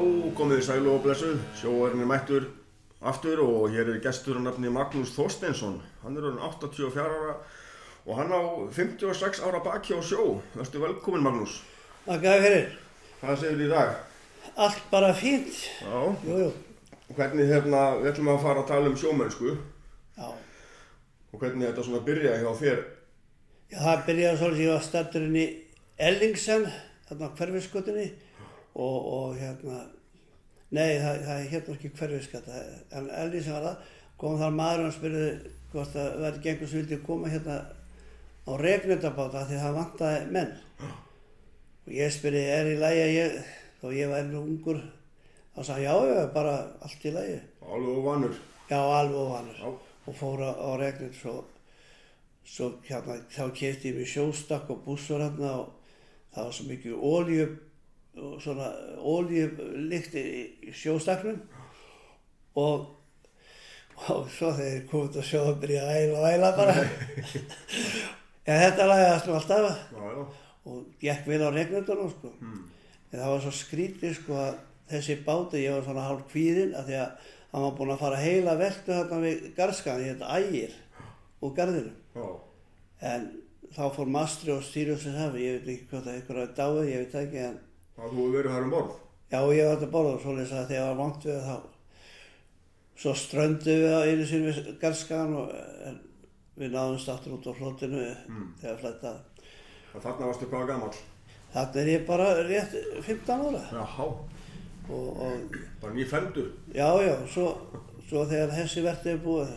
Komið í sælu og blessu, sjóarinn er mættur aftur og hér er gestur að nafni Magnús Þorsteinsson. Hann er orðin 84 ára og hann á 56 ára baki á sjó. Verstu velkomin Magnús. Þakka þér fyrir. Hvað segir þið í dag? Allt bara fínt. Já, Jú, jú. hvernig hérna, við ætlum að fara að tala um sjómennsku Já. og hvernig þetta svona byrja hjá þér. Já, það byrjaði svolítið, var stætturinn í Ellingsen, þarna á hverfiskutinni og, og hérna, nei, það, það hérna ekki hverfiskata, en Ellingsen var það, kom þar maður og spurði hvort það verði gengur sem vildi koma hérna á regnendabáta því það vantaði menn. Og ég spurði, er í lagi að ég, ég var enn ungur, þá sagði já, já, bara allt í lagi. Alveg og vanur. Já, alveg óvanur. Já. Og fór á, regnum svo, svo hérna, þá kefti ég mér sjóstakk og bússur hérna og það var svo mikið ólíu, svona ólíulikt í, sjóstaknum og, og svo þegar ég kom út á sjó að byrja að æla og æla bara. en þetta lagðast nú alltaf Já, já. og gekk vel á regnendunum sko. En það var svo skrítið sko að þessi báti, ég var svona hálf kvíðinn að því að hann var búinn að fara heila veltu þarna við garðskan, ég heit ægir úr garðinu. Já, En þá fór mastri og hafi, ég veit ekki hvað það ykkur að dáið, ég veit ekki en það þú verið þar um borð. já ég var þetta borða og svoleiðis að þegar var langt við þá svo ströndu við á einu sinni við garðskan og við náðumst aftur út á flotinu þegar flættaði. Það þarna varstu hvað gammal. Þannig er ég bara rétt 15 ára Jáhá, og, og bara ný fendur. Já, já, svo, svo þegar þessi vertið er búið,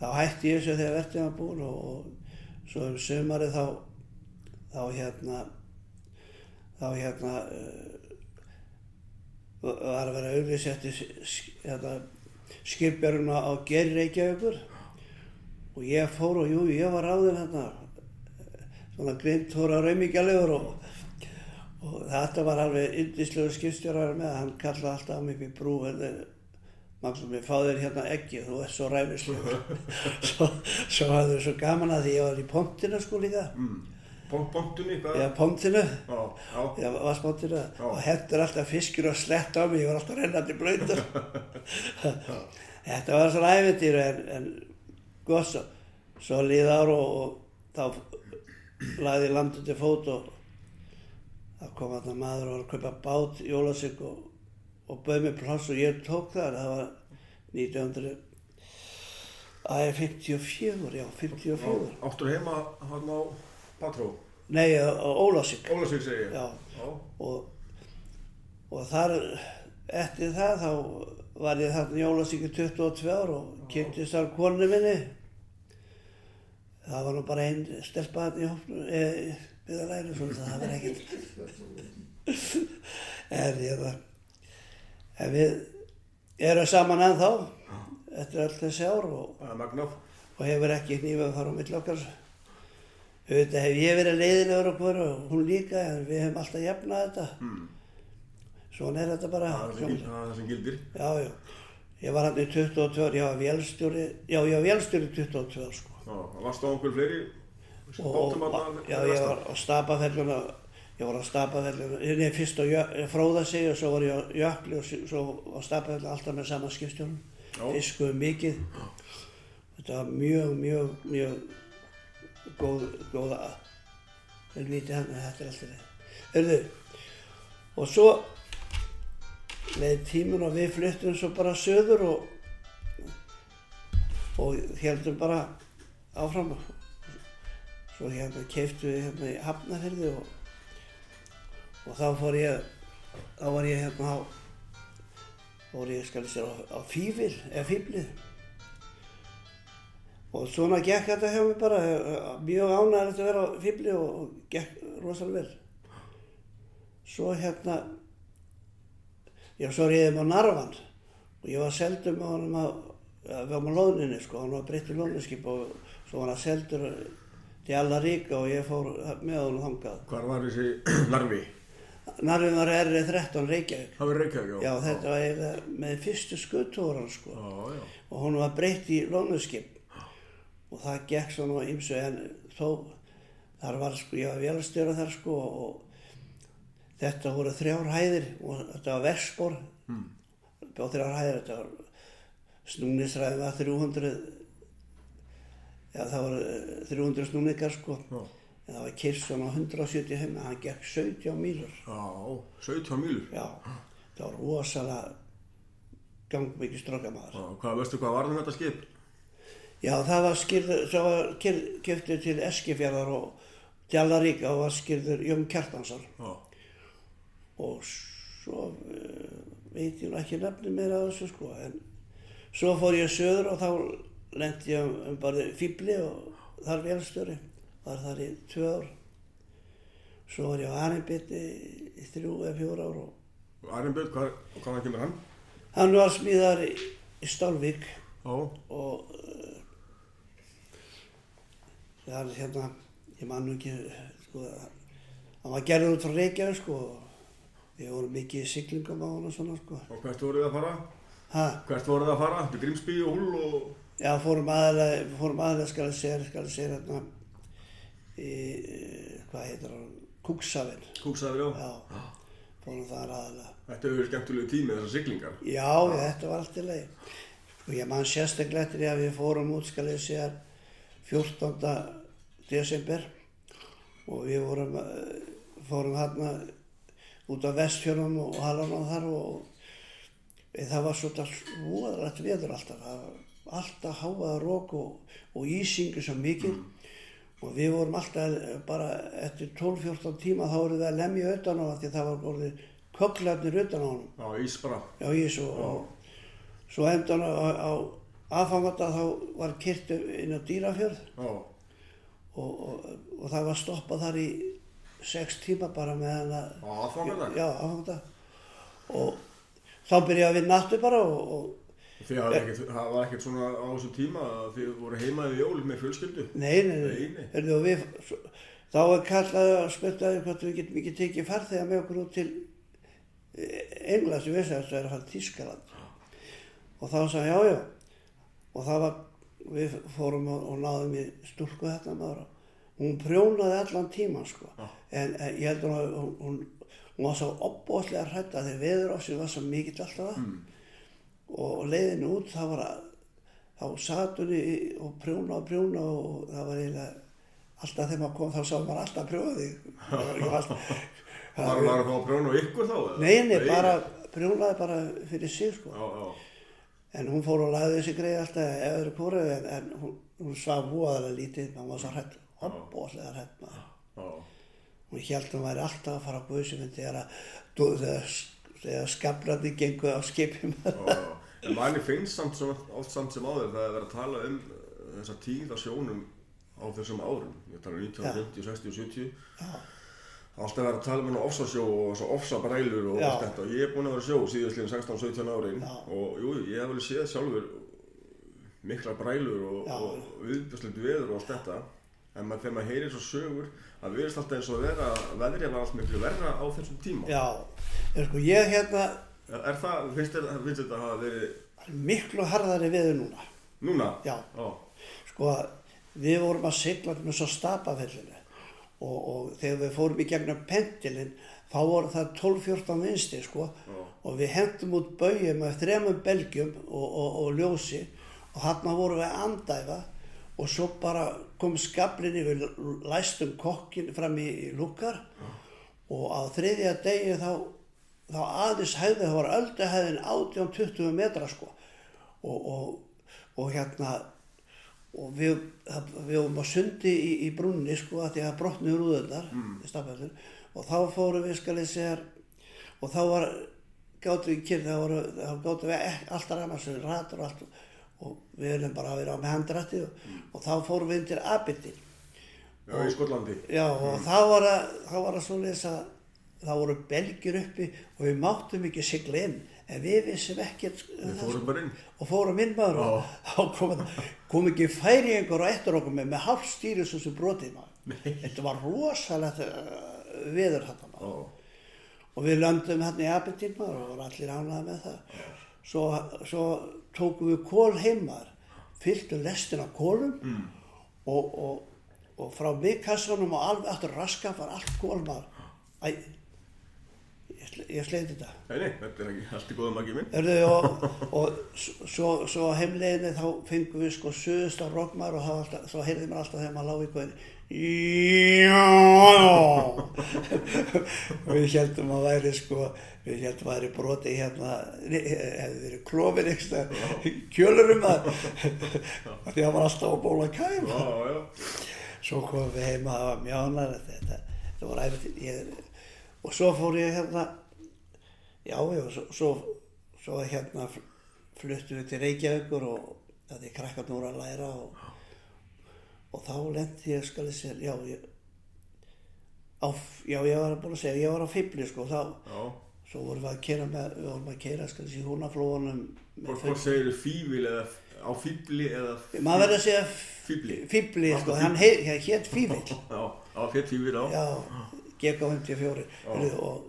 þá hætti ég þessu þegar vertið var búið og, og svo um sömarið þá, þá hérna, þá hérna, uh, var að vera auðvitað hérna, skipjaruna á Geri Reykjavíkur. Og ég fór og jú, ég var ráðinn hérna, svona grimt hóra raumíkjalegur og og þetta var alveg yndislegur skipstjórar með. Hann kallaði alltaf mig upp í brú en Magnús mér fá þér hérna ekki þú ert svo ræfislegur. Svo, svo hafði þau svo gaman að því ég var í pontinu sko líka Mm. Pont, pontunni, hvað? eða pontinu Já, já. eða vasspontinu Já. og hendur alltaf fiskir og slett á mig ég var alltaf rennandi blöytur þetta var svona æfintýr en, en gott svo líð ár og, og þá lagði landu til fót og það kom það maður og var að kaupa bát í Ólasík og, og bauð mér pláss og ég tók þar það var 1900 að 54, já 54 Áttur heima hann á Patró? nei á Ólasík Ólasvík segi ég. já. Og, og þar eftir það þá var ég þarna í Ólasíku 22 ár og kynntist þar konu minni. Það var nú bara einn stelpa þarna í hófnu e, byggðalæri svona það var ekkert. En ég það en við erum saman ennþá eftir öll þessi ár og, og hefur ekki nýfað þar á milli okkar auðvitað hef ég verið leiðilegur okkur og hún líka en við hefum alltaf jafnað þetta. Mm. svona er þetta bara. Það er það sem gildir- já, já. Ég var hann í 22 ár, ég var vélstjóri já, ég var vélstjóri í 22 ár sko. Það varst á einhver fleiri? Og, og, og já, ég var á stapafelluna ég var á stapafelluna nei, fyrst á Jö- fróðasegi og svo var ég á jökli og svo á stapafelluna alltaf með sama skipstjónum Já. fiskuðu mikið. Þetta var mjög, mjög, mjög góð, góða lítið hann, þetta er alltaf leið Örðu, og svo leið tímun og við flyttum svo bara söður og og heldum bara áfram. Svo hérna keiftu við hérna í Hafnarfyrði og og þá fór ég þá var ég hérna á fór ég skal sér á, á Fífil eða Fíflið og svona gekk þetta hjá mig bara eh, mjög ánægilegt að vera á Fífli og, og gekk rosalega vel. Svo hérna já svo reyðum á Narvan og ég var seldur með honum á ja, við varum á lóðninni sko, hann var breytt í lóðninskip og svo var hann seldur til alla ríka og ég fór með honum þangað. Hvar var þessi larfi? Narvin var R13 Reykjavík. Það var Reykjavík, já. Þetta var með fyrstu skuttóran sko. Já, já. og hún var breytt í lóðninskip og það gekk svona ymsu en þó þar var sko, ég var velstjóra þar sko og þetta voru þrjár hæðir og þetta var verspor Mm. bjóð þrjár hæðir þetta var snúnisræði var 300 já það voru eh, 300 snúningar sko Já. en það var Kirsson á 170 heim hann gekk 17 mílur Já, 17 mílur. já, það var rosalega gangmikið Já, hvað, veistu hvað var þetta skip? Já, það var skýrður, það var keftur til Eskifjörðar og Djallaríka og var skýrður Jón Kjartansson. Og svo uh, veit ég ekki nefni meira af þessu sko en svo fór ég söður og þá lendi ég um, um bara fýbli og þar vélstöri var þar í tvö ár. Svo var ég á Arinbytti í þrjú eða fjór ár og Arnbjörn, hvað, hvaðan kemur hann? hann var smíðar í, í Stálvík Já, og uh, það er hérna ég man nú ekki sko, hann var gerður út frá Reykjavík sko við vorum mikið í siglingum á hann og svona sko og hvert voruð þið að fara? ha, Hvert voruð þið að fara? Til Grímsby og Hull og... já fórum aðalega fórum aðalega skal ég segja skal ég segja hérna í, hvað heitir hann Kúksafinn Kúksaður, já. já, aðalega Þetta hefur skemmtilegu tími þessar siglingar. Já, já, þetta var allt í leið. Sko ég man sérstaklega eftir því að við fórum út, skal ég segja, 14. desember og við vorum, eh, fórum hérna út á vestfjörnum og halvan á þar og það var svona svoðalegt veður alltaf. Alltaf háaða rók og, og ísingu svo mikil og við vorum alltaf bara eftir 12-14 tíma þá vorum við að lemja utan á það því það var borðið köklarnir utan á honum Já, ís bara. já, í svo og svo endan á, á aðfangata þá var kyrt inn á dýrafjörð. Og, og, og það var stoppað þar í sex tíma bara með hann á aðfangadag. já, aðfangata og þá byrjaði við nattu bara og, ekkert, það var ekkert svona á þessu tíma að þið voru heimaðið jól með fjölskyldu. nei, nei, Nei, nei, við, þá er kallaði að spurtaði hvort við getum ekki tekið farþega með okkur út til England sem vissi að þetta er að fara Tískaland og þá sagði já, já og það var, við fórum og, og náðum í stúlku þetta maður og hún prjónaði allan tíman sko Já. en, en ég heldur að hún, hún, hún var svo opbóðslega hrætta þegar veður á sig var svo mikill alltaf mm. og leiðinu út þá var að þá satt hún í, og prjóna og prjóna og það var eiginlega alltaf þegar maður kom þá sá maður alltaf prjóði Var var að fá að prjóna ykkur þá? Nei, nei, bara prjónaði bara fyrir sig sko Já, já. En hún fór og lagði þessi greið alltaf eður kóru en, en hún, hún svaf búaðalega lítið, hann var svo hrætt, hoppbóðslega hrætt Hún held hún væri alltaf að fara á guðsuminn þegar að, þegar, þegar skablandi gengu á já. En manni finnst samt svona oft samt sem áður það er verið að tala um uh, þessa tíð á sjónum á þessum árum. Ég tala um 1950, 60 og 70. Já, Alltaf verið að tala um hennar ofsasjó og svo ofsabrælur og allt þetta. Og ég er búinn að vera á sjó síðastliðin 16-17 árin Já. og jú, ég hef vel séð sjálfur mikla brælur og, og viðbjörnslendu veður og allt þetta. En maður, þegar maður heyrir svo sögur að við erum alltaf eins og vera veðrið var allt miklu verra á þessum tíma. já, en sko ég hérna Er, er það, finnst þetta að hafa verið miklu harðari viður núna. núna? Já, Já. sko við vorum að sigla með svo stapafellinu og, og þegar við fórum í gegnum pentilinn þá voru það 12-14 vinsti sko. Já. og við hendum út bauðum með þremum belgjum og, og, og ljósi. Og hann vorum við andæfa. Og svo bara kom skablin yfir læstum kokkin fram í, í lukkar og á þriðja degi þá, þá aðeins hæði það var öldahæðin 18-20 metra sko. Og, og hérna og við, það, við vorum á sundi í, í brunni sko að því að brotnuður úðurnar mm. og þá fórum við skal ég segja og þá var gáttum við kyrð, þá, þá gáttum við ek- alltaf sem ratur og allt. Og við erum bara að vera á með handrætti og, og þá fórum við inn til Aberdeen. Já, í Skotlandi. Já, og þá var það, þá var það svoleiðis að það voru belgir uppi og við máttum ekki sigla inn en við vissum ekkert um Við fórum sko. og fórum inn maður og kom, kom ekki færi einhver og eftir okkur með, með hálfstýri svo sem brotið maður. Þetta var rosalegt uh, veður þetta maður. Já. og við löndum hérna í Aberdeen maður og allir ánægði með það. Svo, svo tókum við kól heimar fylltum lestin af kólum Mm. og, og, og frá mikkassunum og alveg aftur raska var allt kól maður. Æ, ég sleiti þetta. Nei, nei, þetta er ekki allt í góða magi minn. Hörðu, og, og svo, svo heimleginni þá fengum við sko söðust á rockmar og alltaf, þá heyrði mér alltaf þegar maður lág í og við heldum að væri sko við heldum að væri broti hérna nei, hefði verið klófin kjölurum að því að var alltaf á bóla kæm svo komum við heima að var mjánar þetta, þetta var æfitt ég, og svo fór ég hérna já, já, svo, svo, svo hérna fl- fluttum við til Reykjavíkur og þetta er krakkarn úr að læra og, og þá lendi ég skal ég segja, já ég á, já, ég var búin að segja, ég var á Fibli sko, þá, Já. svo vorum við að kera með, við vorum að kera, skal ég segja, húnaflóðunum Hvort segir þið fífil eða á fíbli eða maður verður að segja. Fibli, Alltaf sko, hann heit, hétt Fífill Já, á fett fífil á. Já, GK54 heyrðu, og,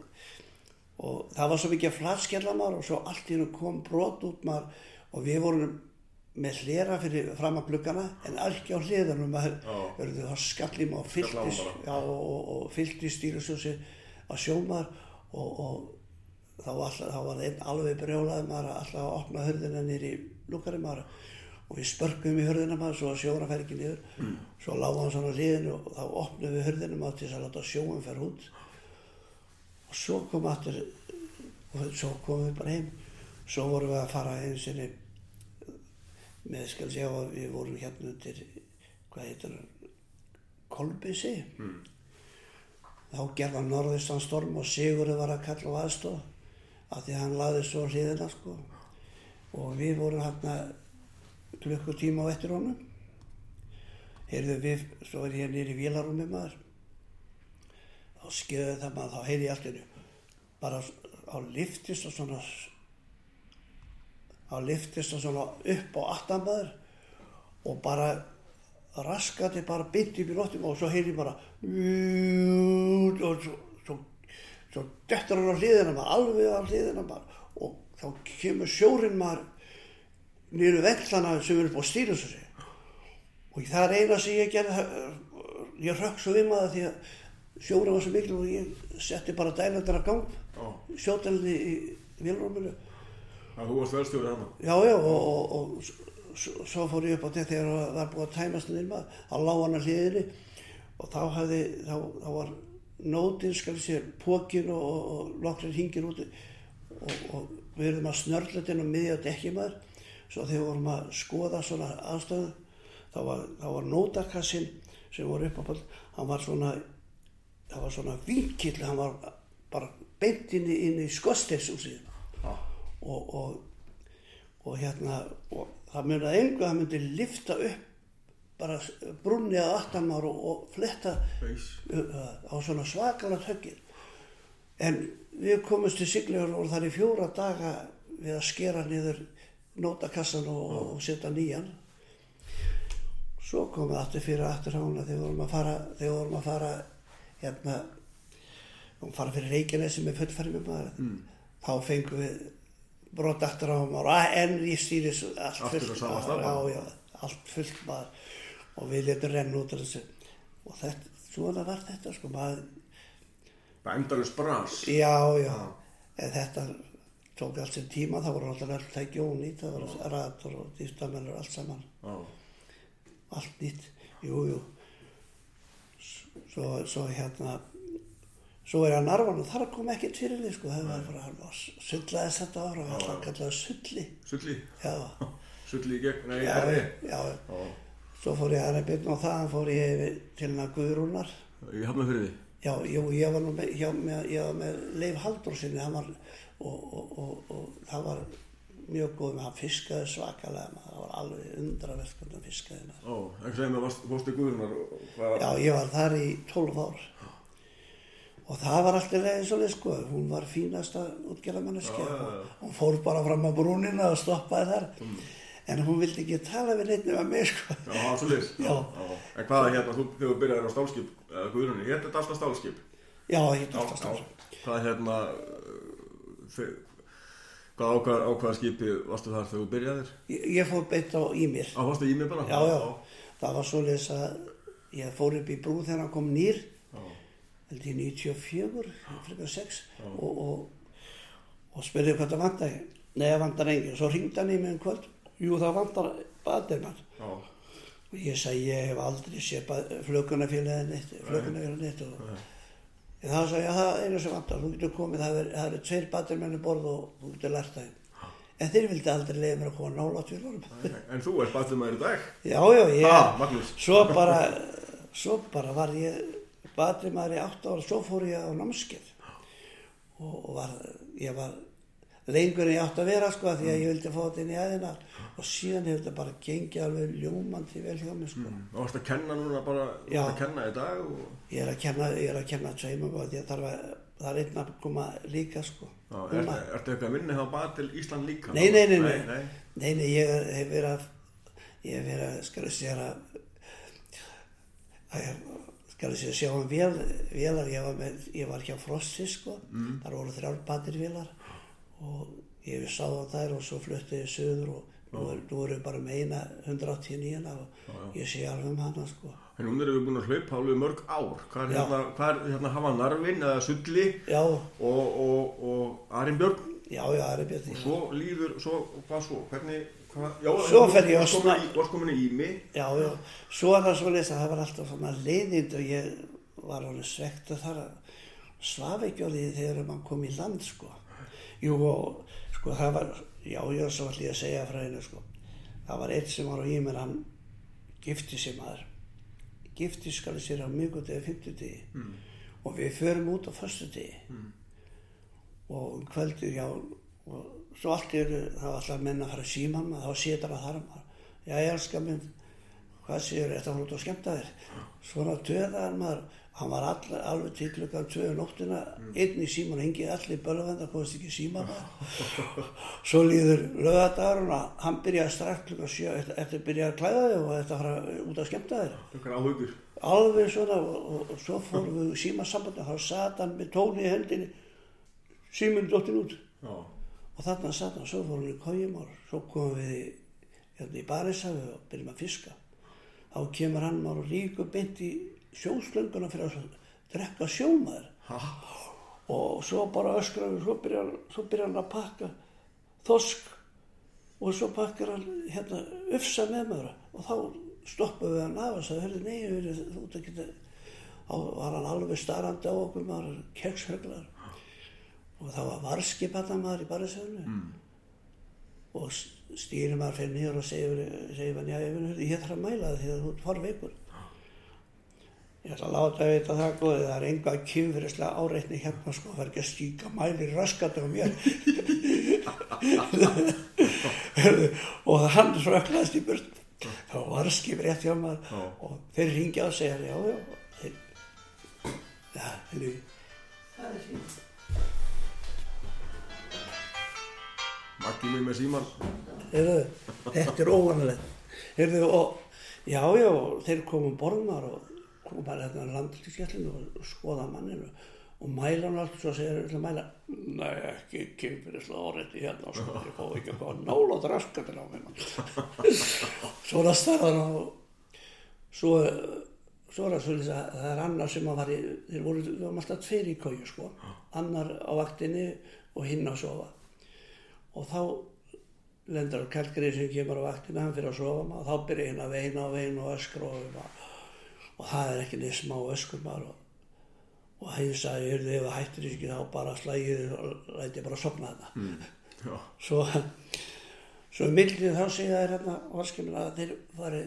og það var svo mikið flatskjallamar og svo allt í hennu kom brot út maður og við vorum með hlera fyrir fram að gluggana en ekki á hliðanum maður, heyrðu, það skallið maður og fylltist, já, og, og, og fylltist stýrisjósi að sjómaður og, og þá, var alltaf, þá var einn alveg brjólaði maður að alltaf að opna hörðina nýri lúkari maður. Og við spörkum í hörðina maður svo að sjóna fer ekki niður. Mm. svo lága hann svona hliðinu og þá opnum við hörðina maður til þess að láta sjóum fer út og svo kom aftur og svo komum við bara heim. Svo vorum við að fara einu sinni með skal segja að við vorum hérna undir hvað heitir Kolbissi Mm. þá gerða norðistan storm og Sigurður var að kalla á aðstof af því að hann laði svo hliðina sko. Og við vorum hérna klukkutíma á eftir honum. Heyrðu við, svo er ég nýri í vélarúmi maður skeiði það maður, þá heyrði ég allt innu bara á liftist og svona á liftist og svona upp á aftanmaður og bara raskati bara byndi upp í loftum og svo heyrði ég bara og svo, svo, svo dettur hann á hliðina maður, alveg á hliðina maður og þá kemur sjórin maður niður vellana sem er upp á stýrjusur og það er eina sem ég gerði ég rökk svo við maður því að sjórin var svo mikil og ég setti bara dælandar að gang sjótælni í vilrúminu Það þú varst velstjóri hana. Já, já, og, og, og s- svo fór ég upp á þetta þegar það var búið að tæmast niður maður, þá lág hann að hliðinni og þá hafði, þá, þá var nótin, skal ég segja, pókin og, og, og nokkrir hingir úti. Og, og við erum að snörlutin og miðja dekki maður, svo þegar við vorum að skoða svona aðstöðu, þá var, var nótakassin sem voru upp á hann var svona, það var svona vinkill, hann var bara beint inn í, í skostelsúsið Já. og, og, og hérna og það myndi engu að það myndi lifta upp bara brunni að aftanmár og, og fletta Veis. uh, á svona svakalega tökir en við komumst til Siglegur og þar í fjóra daga við að skera niður nótakassan og, og setja nýjan svo komum við aftur fyrir aftur hána þegar við vorum að fara hérna og fara fyrir Reykjanesi með fullfermi maður. Mm. þá fengum við brot aftur á maður en í stýris allt á fullt maður, stað já, allt fullt maður. Og við letum renna út af þessu. Og þetta, svona var þetta sko maður, endalus bras. já, já. En þetta tók allt sem tíma það voru alltaf vel tæki ónýtt það voru rator og dýftamennur allt saman. Já. allt nýtt, jú, jú svo, svo hérna svo er ég að narvan og þar kom ekkert fyrir því sko, það var bara hann var sullaði þetta ára og alltaf kallaði sulli Sulli. já, Sulli í gegn, nei, já, erri. já, Já. svo fór ég aðra byrna og þaðan fór ég til hana Guðrúnar Ég hafna fyrir því. já, jú, ég var nú með, með, með Leif Haldur sinni, hann var og, og, og, og það var mjög góð með hann fiskaði svakalega maður, það var alveg undravert hvernig hann fiskaði maður Ó, ekki segja mig, varst- fórstu Guðrunar og hvað Já, ég var þar í 12 ár og það var alltaf eins og leið sko, hún var fínasta útgerðamanneski Já, já, já. hún fór bara fram á brúnina og stoppaði þar Mm. en hún vildi ekki tala við neitt nema mig sko Já, það var svo liðs. Já. En hvaða hérna, þú þegar þú byrjaði á stálskip, eða Guðrunni, hér þetta alltaf stálskip. Já, ég Já, alltaf já. stoppa Hvað hérna, hvað ákvað, ákvaða skipi varstu þar þegar þú byrjaðir? ég, ég fór beint á í mér Á, varstu í mig bara? Já, já, það var svo leiðis að ég fór upp í brú þegar hann kom nýr held ég 94, frekar 6 og, og, og spurði hvað það vantar. Nei, það vantar engin. Svo ringdi hann í mig um kvöld. Jú, það vantar badirmann. Og ég sagði, ég hef aldrei séð flugunafélagið neitt, flugunafélagið neitt. Og, en þá sagði ég, það er einu sem vantar. Þú getur komið, það eru er tveir badirmenni borð og þú getur lært það. En þeir vildi aldrei leiða mér að koma honum. Nei, En þú ert batumæður í dag? Já, já, ég, Ha, svo bara, svo bara var ég batrimaður í átt ára, svo fór ég á námskeið og, og var, ég var lengur en ég átt að vera sko því að ég vildi fá þetta inn í aðina og síðan hefur þetta bara gengið alveg ljómandi vel hjá mig sko. Og varst að kenna núna bara, Já. að kenna í dag og... Ég er að kenna, ég er að kenna og ég þarf að, það er einn að koma líka sko. Já, er, Núna. ertu eitthvað að vinna hjá Batil Ísland líka? Nei, nei, nei, nei. nei, nei. Nei, ég er- hef verið að, ég hef verið að, skal ég segja að, að ég, skal ég sjá um vél, vélar, ég var, með, ég var hjá Frossi, sko, Mm. þar voru þrjár batir vélar og ég sá á þær og svo flutti ég söður og nú, er, nú erum við bara með eina 189 og ég sé alveg um hana, sko. En hún erum við búin að hlaupa alveg mörg ár. Hvað er Já. hérna, hvað er hérna hafa narfin eða sulli Já, og, og, og Arinbjörn? já, já, það er björn. Svo líður, svo, hvað svo? Hvernig? Já, Svo fer ég á varst komin sna- í- Varst komin í Ími? Já, já, svo er það svo leys að það var alltaf svona leiðind og ég var alveg svegt að þar að svaf ekki á því þegar mann kom í land, sko. Jú, og sko það var, já, já, svo ætlum ég að segja frá hennu, sko. Það var eitt sem var á ímur, hann gifti sig maður. Gifti skal sér á miðgudegi, fimmtudegi Mm. og við förum út á föstudegi Mm. og um kvöldur, já, og svo allt er það var alltaf menn að fara að síma maður, þá sétar að þar maður, já, ég elskar minn, hvað séur, þetta var út að skemmta þér, svona töðaðan maður, hann var all, alveg til klukkan tvöðu nóttina, einn í síman, hengið allir bölvenda, komast ekki í síma maður, svo líður lögadagurinn að hann byrjaði strax klukkan sjö, eftir, eftir byrjaði að klæða þig og þetta fara út að skemmta þér Eitthvað áhugur. alveg svona og, og, og svo fórum við símasambandi þá sat hann með tóni í hendinni síminn dottin út. Já. og þarna sat hann, svo fórum við í kójum og svo komum við í, hérna, í Barisafi og byrjum að fiska. Þá kemur hann og ríkur beint í sjóslönguna fyrir að drekka sjómaður. Ha? og svo bara öskrar við, svo byrjar, svo byrjar hann að pakka þosk og svo pakkar hann hérna ufsa með maður. Og þá stoppaðu við hann af og sagði, hörðu, nei, hörðu, þú ert ekki þá var hann alveg starrandi á okkur maður, kekshöglar og það var varskipanna maður í barðisöfnu Mm. og stýri maður fyrir nýjar og segir, hann, já, ég, ég þarf að mæla það því að þú ert farveikur Ég ætla að láta að veita það góði, það er enga kynfyrirslega áreitni hérna sko, það er ekki að stíka mæli raskandi á mér. og hann röklaðist í burt. Það var skip rétt hjá maður Já. og þeir ringja og segja, já, já, þeir, já, þeir, það er fínt. Maggi mig með síman. Heyrðu, þetta er óvanalegt. Heyrðu, og já, já, þeir komum borðmar og koma hérna landlíkskjallinu og skoða manninu og mæla hann allt svo segir hann mæla? Nei, ekki kynfyrirslega áreiti hérna sko, ég fá ekki eitthvað nála draskandir á mig. Svo er það starðan og svo, svo er það svolítið að það er annar sem að var í, þeir voru, við varum alltaf tveir í kóju sko, annar á vaktinni og hinn að sofa. Og þá lendur á kælgrið sem kemur á vaktina hann fyrir að sofa maður, þá byrja hinn að veina og veina og öskra og, og það er ekki neitt smá öskur maður og, og hann sagði, heyrðu, ef það hættir þessu ekki þá bara slægið og læti bara sopna þetta Mm. Já. svo svo í millið þá segja þær hérna orskiminn að þeir fari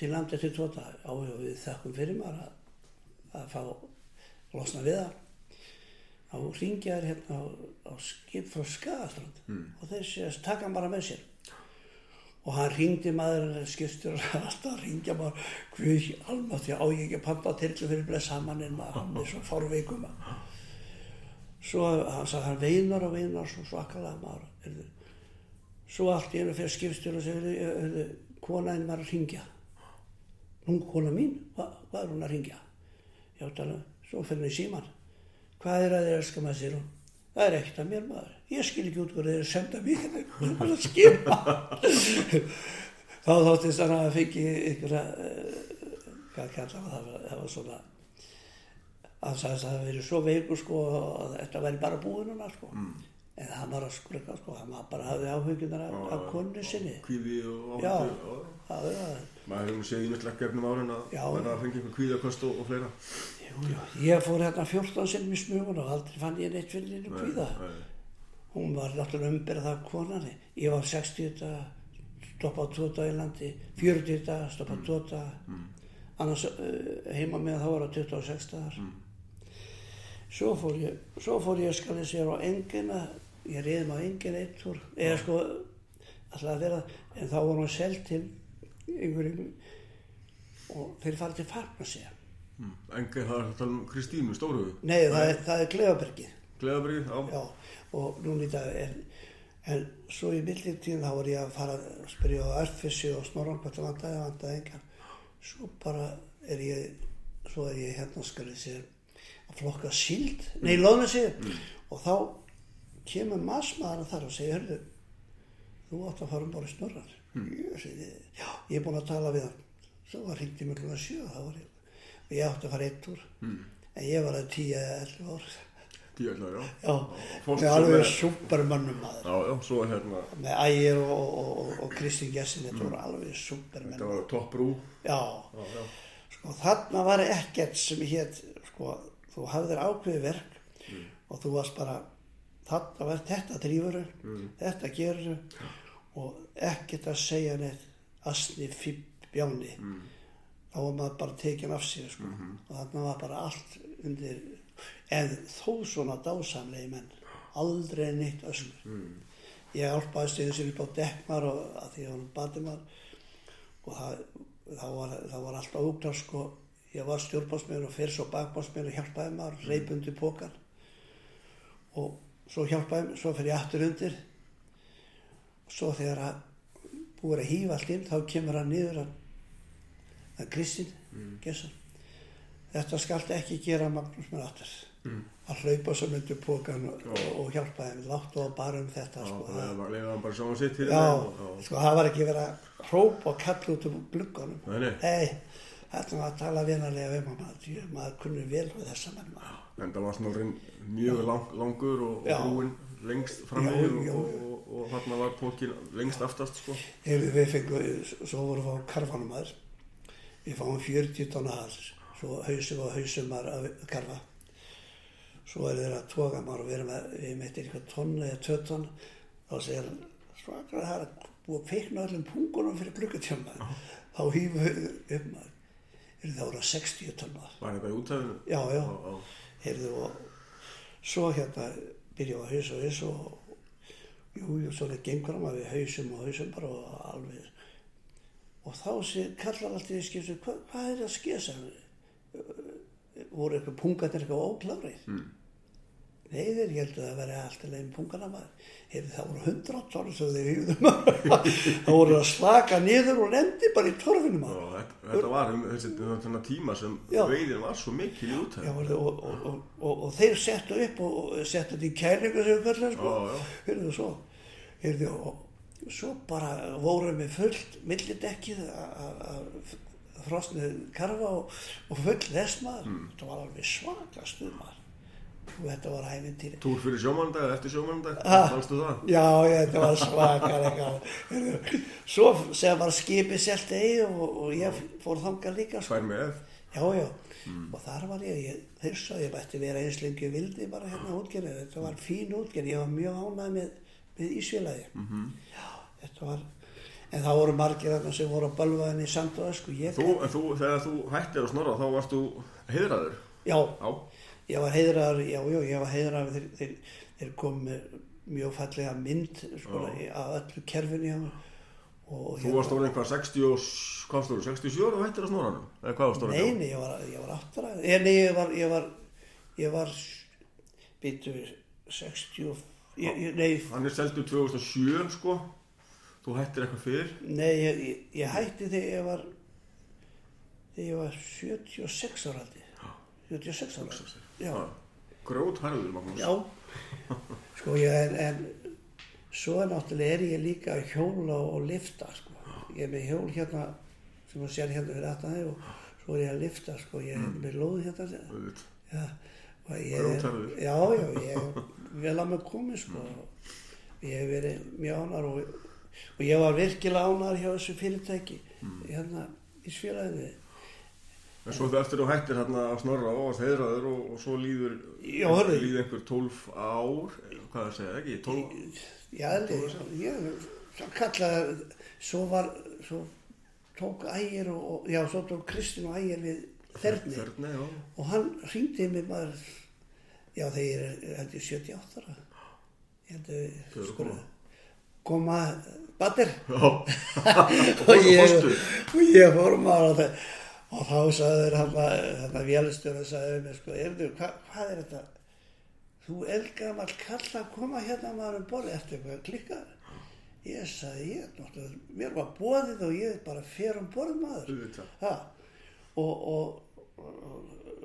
til landi eftir tvo dag já, já, við þakkum fyrir maður að, að fá losna við það þá ringja þær hérna á, á skip frá Skagastrand Mm. og þeir séast taka hann bara með sér og hann ringdi maður skipstur alltaf að ringja maður hvað alma því á ég ekki panta til fyrir blessa manninn maður hann er svo fórveikum maður. Svo hann sagði hann veinar og veinar svo svakalega maður svo allt í einu fyrir skipstur og segir konaðinn var að ringja hún kona mín? Hva, hvað er hún að ringja já tala, svo fyrir henni síman hvað er að þið elska maður sér hún. Það er ekkert að mér maður ég skil ekki út hvað þið er að senda mér hérna að skipa þá þóttist hann að fengi ykkur að hvað kallar það það var svona að það sagðist að það verið svo veikur sko að þetta væri bara búin hana sko Mm. en hann var að skurka sko, hann var bara hafði áhugjurnar af, af konu sinni Kvíði og það er það Maður hefur séð ímyndlega gefnum árin að Já. vera að fengja eitthvað kvíðakost og, og fleira. Jú, jú. Ég fór hérna 14 sinnum í smugun og aldrei fann ég neitt fyrir henni kvíða. Nei, Hún var náttúrulega umbyrð af konarni. Ég var 60 daga, stoppað 2 daga í landi, 40 daga, stoppað 2 daga. Annars uh, heima með þá var það 26 dagar. Svo fór ég, svo fór ég skal ég sér á engina, ég reyði maður engin eitt úr, eða sko alltaf að vera, en þá var hún seld til einhverjum og þeir farið til farmasíða. Mm. Engi það er að tala um Kristínu Stóruðu. Nei, það er, það er Glefabergið. Gleðabrið, já. Já, og núna í dag er, en svo í millitíðin þá var ég að fara að spyrja á Örfissi og Snorran hvað það vandaði, vandaði engan. Svo bara er ég, svo er ég hérna skal ég segja að flokka síld, nei, loðna sig og þá kemur masmaður þar og segir, hörðu, þú átt að fara um bara Snorran. Ég segi, já, ég er búinn að tala við hann. Svo var hringt í mjög klúna sjö, þá var ég, ég átti að fara eitt úr, en ég var að tíu eða ellu ár. Tíallar, já. Já, Fólk með alveg er- supermönnum maður. Já, já, svo hérna, Með ægir og, og, og, Kristín Gessin, þetta voru alveg supermenn. þetta var topprú. Já, Já, já. sko þarna var ekkert sem hétt, sko, þú hafðir ákveði verk og þú varst bara, þarna var þetta drífuru, þetta gerur og ekkert að segja neitt asni, fibb, bjáni. Þá var maður bara tekin af sér, sko. Og þarna var bara allt undir, en þó svona dásamlegi menn, aldrei neitt öskur. Ég hjálpaði stöðu sér upp á dekkmar og að því að hann bati maður og það, það, var, það var alltaf ógnar sko, ég var stjórnbásmiður og fyrir svo bakbásmiður og hjálpaði maður, reip undir pókan og svo hjálpaði, svo fyrir ég aftur undir. Og svo þegar að búið að hýfa allt inn þá kemur hann niður að, að Kristinn, mm. Gessan þetta skalt ekki gera Magnús með aftur mm. að hlaupa svo myndu pókan og, og, og hjálpaði þeim, láttu á bara um þetta Já, sko, það Já, þeim. sko það var ekki verið að hrópa og kalla út um glugganum. Nei, þetta var að tala vinarlega við maður, því að maður kunni vel við þessa menn maður. En það var snorinn mjög lang, langur og, og Já. brúin lengst Já, og, og, og, og þarna var pókin lengst aftast, sko. Við, fengum, svo vorum við á karfanum maður, við fáum 40 tonna hals, svo hausum og hausum maður að karfa. Svo er þeir að toga maður og við erum að, við meittir eitthvað tonn eða tvö tonn, þá segir hann, svakar það er að búið að feikna öllum pungunum fyrir gluggatjálma. Þá hýfum við upp maður, er það voru 60 tonn maður. Var þetta í útæðinu? Já, já. Já, já. heyrðu og svo hérna byrja á haus og haus og jú, jú, svo er gengur hann við hausum og hausum bara og alveg og þá kallar allt í skipsu hvað, hvað er að skesa voru eitthvað pungarnir eitthvað óklárið mm. nei þeir heldur að það veri alltaf leiðin pungana maður heyrðu það voru hundra tónu svo þeir hýðum það voru að slaka niður og lendi bara í torfinu maður þetta, þetta var um þessi þennan tíma sem veiðin var svo mikil í útæðinu. og, og, og, og, þeir settu upp og, settu þetta í kælingu sem við kallum sko. Já. Heyrðu svo, heyrðu, og svo bara vorum við fullt millidekkið af frosnið karfa og, og full lesmaður. Mm. Þetta var alveg svaka stuðmaður. Og þetta var æfintýri. Túr fyrir sjómandag eða eftir sjómandag, fannstu það? Já, já, þetta var svakar Svo sem var skipið selt eigi og, og ég fór þangað líka. Sko. Tvær með. Já, já, og þar var ég, ég þeir svo ég bætti vera eins lengi og vildi bara hérna útgerði, þetta var fín útgerði, ég var mjög ánægð með, með Ísfélagi. -hmm. Já, þetta var, en það voru margir þarna sem voru að bölva henni sand og ösku, ég, Þú, en þú, þegar þú hættir að snorra, þá varst þú heiðraður. já, Já. ég var heiðraður, já, já, ég var heiðraður, þeir, þeir, þeir kom með mjög fallega mynd, sko, að öllu kerfinu hjá mér. Og Þú varst orðin hvað, 60 og, hvað þú, 67 ára og hættir að snorra? Eða hvað varst þú Nei, ég var, ég var áttara, ég, nei, ég var, ég var, ég var, býtu, 60, ég, nei, Hann er seldu 2007, sko. Þú hættir eitthvað fyrr. Nei, ég, ég, ég hætti þegar ég var þegar ég var 76 ára aldrei 76 ára. Já, Grót harður, Magnús. já. Sko ég en, en svo náttúrulega er ég líka að hjóla og lifta sko. Ég er með hjól hérna sem að sér hérna fyrir aftan þig og svo er ég að lifta sko, ég er með lóð hérna Og ég- Grjótharður. Já, já, ég er vel að með komið sko. Ég hef verið mjög ánar og, og ég var virkilega ánar hjá þessu fyrirtæki hérna í sfélaginu. En svo það eftir þú hættir hérna að snorra og að heiðraður og, og svo líður, Já, hörðu. líður einhver 12 ár, hvað það segja ekki, 12, Já, ég, svo kallaði, svo var, svo tók ægir og, og, já, svo tók Kristinn og ægir við þerni. Þerni. Og hann hringdi mig maður, já þegar ég er held ég 78 ára. Ég koma. batir. Og ég, ég fór maður á það. Og þá sagði þeir hann að, hann að vélstjóra sagði mér sko, erðu, hva, hvað er þetta? Þú elgamall kall að koma hérna maður um borði eftir eitthvað klikkar. Ég sagði, ég, náttúrulega, mér var bóðið og ég bara fer um borð maður. Ha, og, og, og,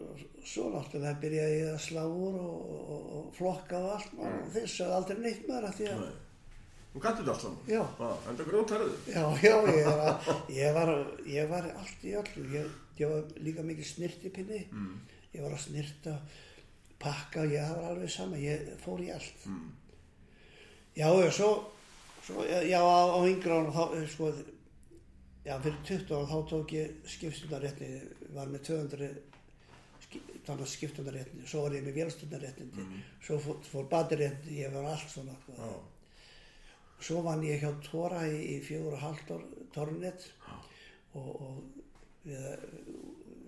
og svo náttúrulega byrjaði ég að slá úr og, flokka og allt maður og þeir sagði aldrei neitt maður af því að, Nei. Þú þetta allt saman? Já. En það grjótharður? já, já, ég var, ég var, ég var allt í öllu, ég, ég var líka mikið snirtipinni, Mm. ég var að snirta, pakka, ég var alveg sama, ég fór í allt. Mm. Já, já, svo, svo já, á, á yngra ára þá, eh, sko, já, fyrir 20 ára þá tók ég skipstundarétni, var með 200 ski- þannig skipstundarétni, svo var ég með vélstundarétni, svo fór, fór batirétni, ég var allt svona, sko. Já. Svo vann ég hjá Tóra í, í fjögur og halvt tornett og, og við,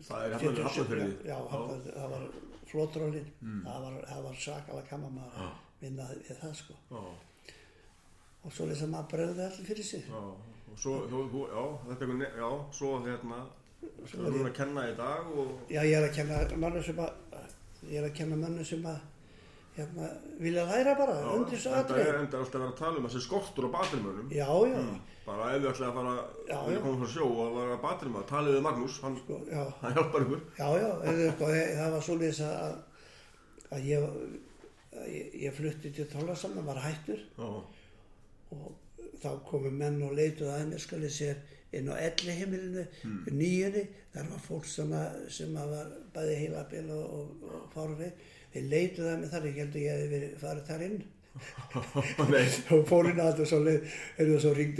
Það er hafnarfirði, það var flótrólin, það, var, það var svakalega gaman maður að vinna við það sko. Já, Og svo lesa maður bregði allir fyrir sig. já. Og svo, þú, já, þetta er já, svo hérna, þú hún að kenna í dag og, Já, ég er að kenna mönnu sem að, ég er að kenna mönnu sem að, hérna, vilja læra bara, já, undir svo þetta er aðrið. enda alltaf að vera að tala um þessi skortur á batrimönnum. Já, já, Bara ef þið ætlaði að fara, Já, að já. koma frá sjó og vera batrimönd, talið við Magnús, hann, sko, já. hann hjálpar ykkur. Já, já, það var svoleiðis að, að ég, ég, ég flutti til Tólasamna, var hættur Já, og þá komu menn og leituð að mér skal ég sér inn á elli heimilinu, Hmm. nýjunni, þar var fólk sem, að, sem að var bæði heilabil og, og, og fárfi, þeir leituð að mér þar, ég held að ég hefði farið þar inn. Og fór inn að þetta svo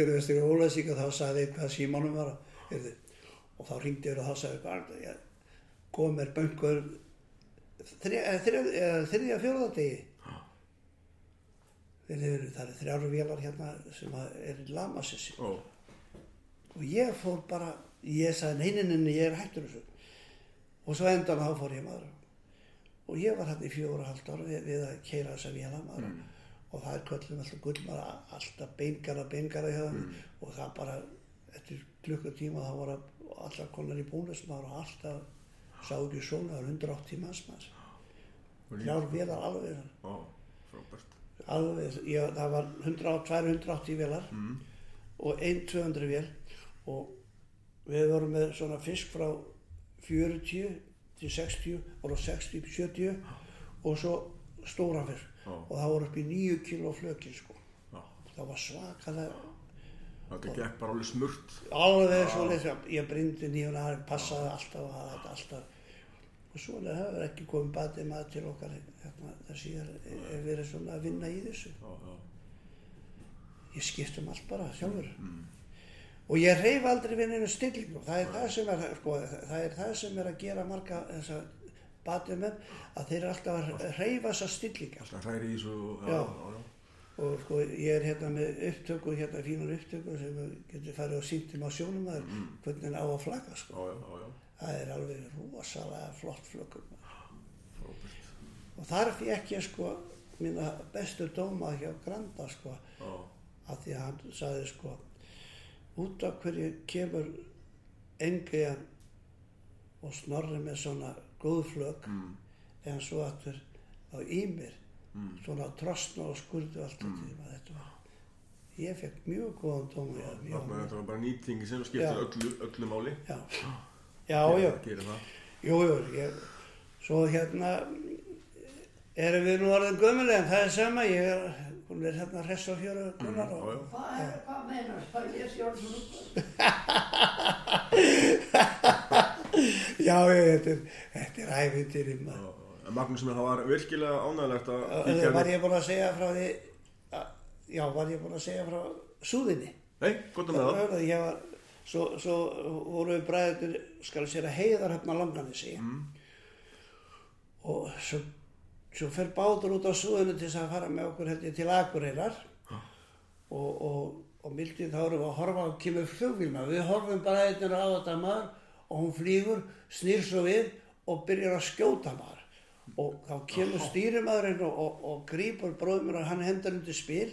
þau vestir í Ólasík og þá sagði einn hvað símanum var heyrðu, og þá ringdi þau og þá sagði kom mér böngur þriðja fjóðardegi þeir eru það eru þrjáru vélar hérna sem er í Lamasessi. Ó, og ég fór bara ég sagði neyninni ég er hættur þessu. Og svo endan þá fór ég maður. Og ég var hérna í fjóra halvt ára við, við að keira þessa véla maður. Og það er köllum alltaf gullmar alltaf beingara beingara hjá þeim. Og það bara eftir klukkutíma þá voru allar konar í bónus maður og alltaf sá ekki svona það var 180 manns maður. Þrjár vélar alveg frábært. alveg, ég, það var 100, 280 vélar. Mm. og 1-200 vél og við vorum með svona fisk frá 40 til 60 og 60 til 70 og svo stóran fisk. Já. og það voru upp í 9 kilo flökin sko. Já, það var svakalega þetta gekk bara alveg smurt. alveg svo leys ég brindi nýjuna, það passaði alltaf þetta alltaf. Og svona hefur ekki komið batið maður til okkar hérna, þess ég er, er verið svona að vinna í þessu. Já, ég skipt um allt bara sjálfur og ég reyf aldrei við einu stillingu. Það er það sem er sko, það er það sem er að gera marga þessa menn að þeir eru alltaf að reyfa þessa stillingar. Alltaf hræri í og- Já. já, já, og sko ég er hérna með upptöku hérna fínar upptöku sem getur farið og sýntum á sjónum að hvernig hann á að flagga sko. Það er alveg rosalega flott frábært. og þar fekk ég sko mína bestu dóma hjá Granda sko að því að hann sagði sko út af hverju kemur engiðan og snorri með svona góðflög mm, en svo aftur á ímir mm, svona trostna og skurðu allt mm. tíma þetta var ég fekk mjög góðan þarna mjög, þetta var bara nýtingi sem skiptir öllu, öllu máli. já, já, já, jú, jú ég, svo hérna erum við nú orðin gömuleg en það er sama ég er, hún er hérna hress á fjöru kunnar Já, já. og Hvað er, hvað meinar það? Ég sé orðin svona já, ég, þetta er, þetta er æfintir Já, já, já. Magnús minn, það var virkilega ánægilegt að kíkja Var við- ég búinn að segja frá því að, Já, var ég búinn að segja frá súðinni Nei, gott um það Það ég var Svo, svo voru við bræður skal sér að heiðar hérna langanissi mm. og svo, svo fer bátur út á súðinu til þess að fara með okkur held ég til Akureyrar. Og, og, og mildið þá erum við að horfa á kemur flugvílma við horfum bara eitthvað á þetta maður og hún flýgur, snýr svo við og byrjar að skjóta maður. Og þá kemur stýrimaðurinn og, og, og grípur bróðum mér og hann hendur undir spil.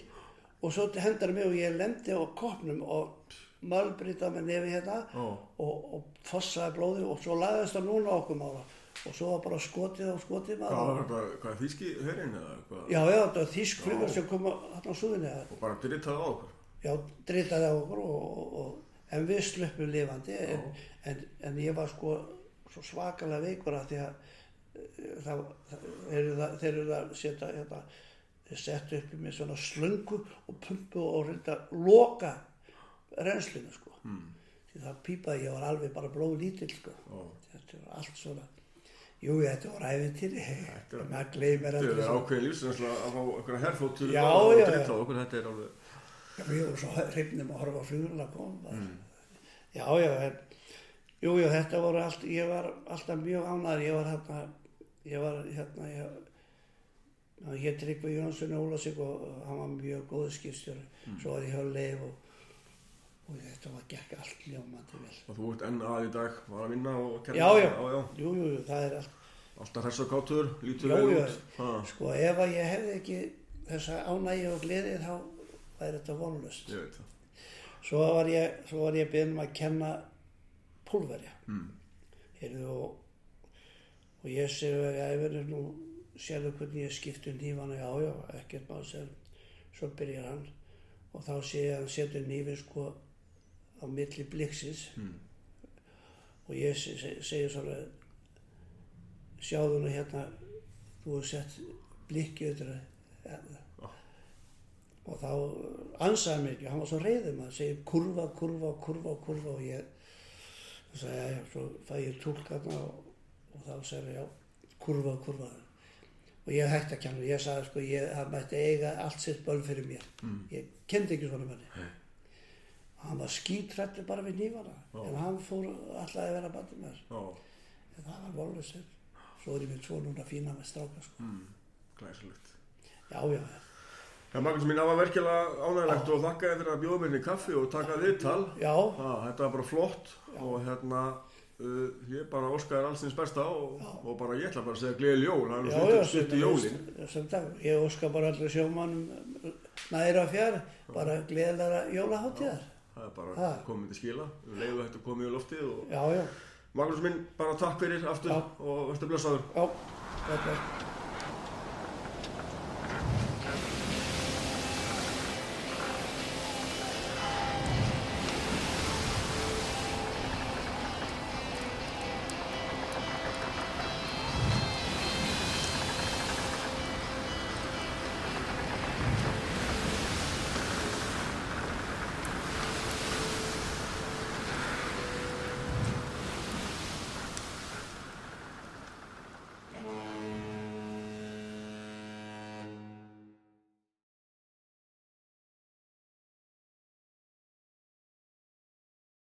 Og svo hendur mig og ég lendi á kopnum og málbrita með nefi hérna Ó. og, og fossaði blóði og svo lagðist það núna okkur mála og svo var bara skotið á skotið Hvað maður hvað er þýski herinn eða hvað? Já, já, þetta var þýsk flugur sem kom hann á súðinni Og bara drittaði á okkur? Já, dritaði á okkur og, og, og, en við slöppum lifandi en, en, en ég var sko svo svakalega veikur að því að eh, það, það, þeir eru það, það að setja hérna, þeir setja upp mig svona slöngu og pumpu og reynda loka renslinu sko. Mm. því það pípaði, ég var alveg bara blóð lítill sko. Ó. þetta var allt svona jú, þetta var æfintýri maður gleymir Þetta aldrei er svona. ákveðin lífsreynsla að fá einhverja herfóttur Já, og já, á já. okkur, þetta er alveg Já, við vorum svo hrifnum að horfa að koma. Mm. Já, já, en, jú, jú, þetta voru allt, ég var alltaf mjög ánæður, ég var hérna, ég var hérna, ég, hann hétt Tryggvi Jónsson Ólasík og hann var mjög góðu skipstjóri, Mm. svo var ég hjá Leif og, og þetta var gekk allt ljómandi vel. Og þú ert enn að í dag, var að vinna og kerra Já, já, já, já. jú, jú, jú, það er allt, Alltaf hress og kátur, lítur vel út sko, ef að ég hefði ekki þessa ánægi og gleði þá væri þetta vonlust. Svo var ég, ég beðin um að kenna púlverja. mm. Heyrðu, og, og ég segi að ég verður nú, sérðu hvernig ég skipti um nýfana, já, já, ekkert maður sér. Svo byrjar hann og þá ég að hann setur nýfin sko á milli bliksins Mm. og ég se, se, segi svona, sjáðu nú hérna, þú hefur sett blikki auðvitað ja, og þá ansaði mér ekki, hann var svo reyðum að segja kurva, kurva, kurva, kurva. Og ég þá sagði já, svo fæ ég tólkarna og, og þá sagði ég, já, kurva, kurva. Og ég hætti að kjanna, ég sagði sko, ég, hann mætti eiga allt sitt bönn fyrir mér. Ég kendi ekki svona manni. Nei. Hann var skítrættur bara við nýfana Já. en hann fór alltaf að vera bandi með þess Já, en það var volið sér svo er ég með tvo núna fína með stráka sko. mm. glæsilegt já, já, já Já, Magnús mín, það var verkilega ánægilegt og þakka þér að bjóða mér í kaffi og taka viðtal. Já, Ha, þetta var bara flott og hérna, uh, ég bara óskaði allsins besta og, og bara ég ætla bara að segja gleðil jól, það já, er já, nú stutt í jólin. sem dag. Ég óska bara allir sjómannum næra fjær, bara gleðilega jólaháttíðar. Það er bara Ha. komið til skila, leiðu þetta komið í loftið og Magnús minn, bara takk fyrir aftur Já. og verður blessaður. já, þetta er.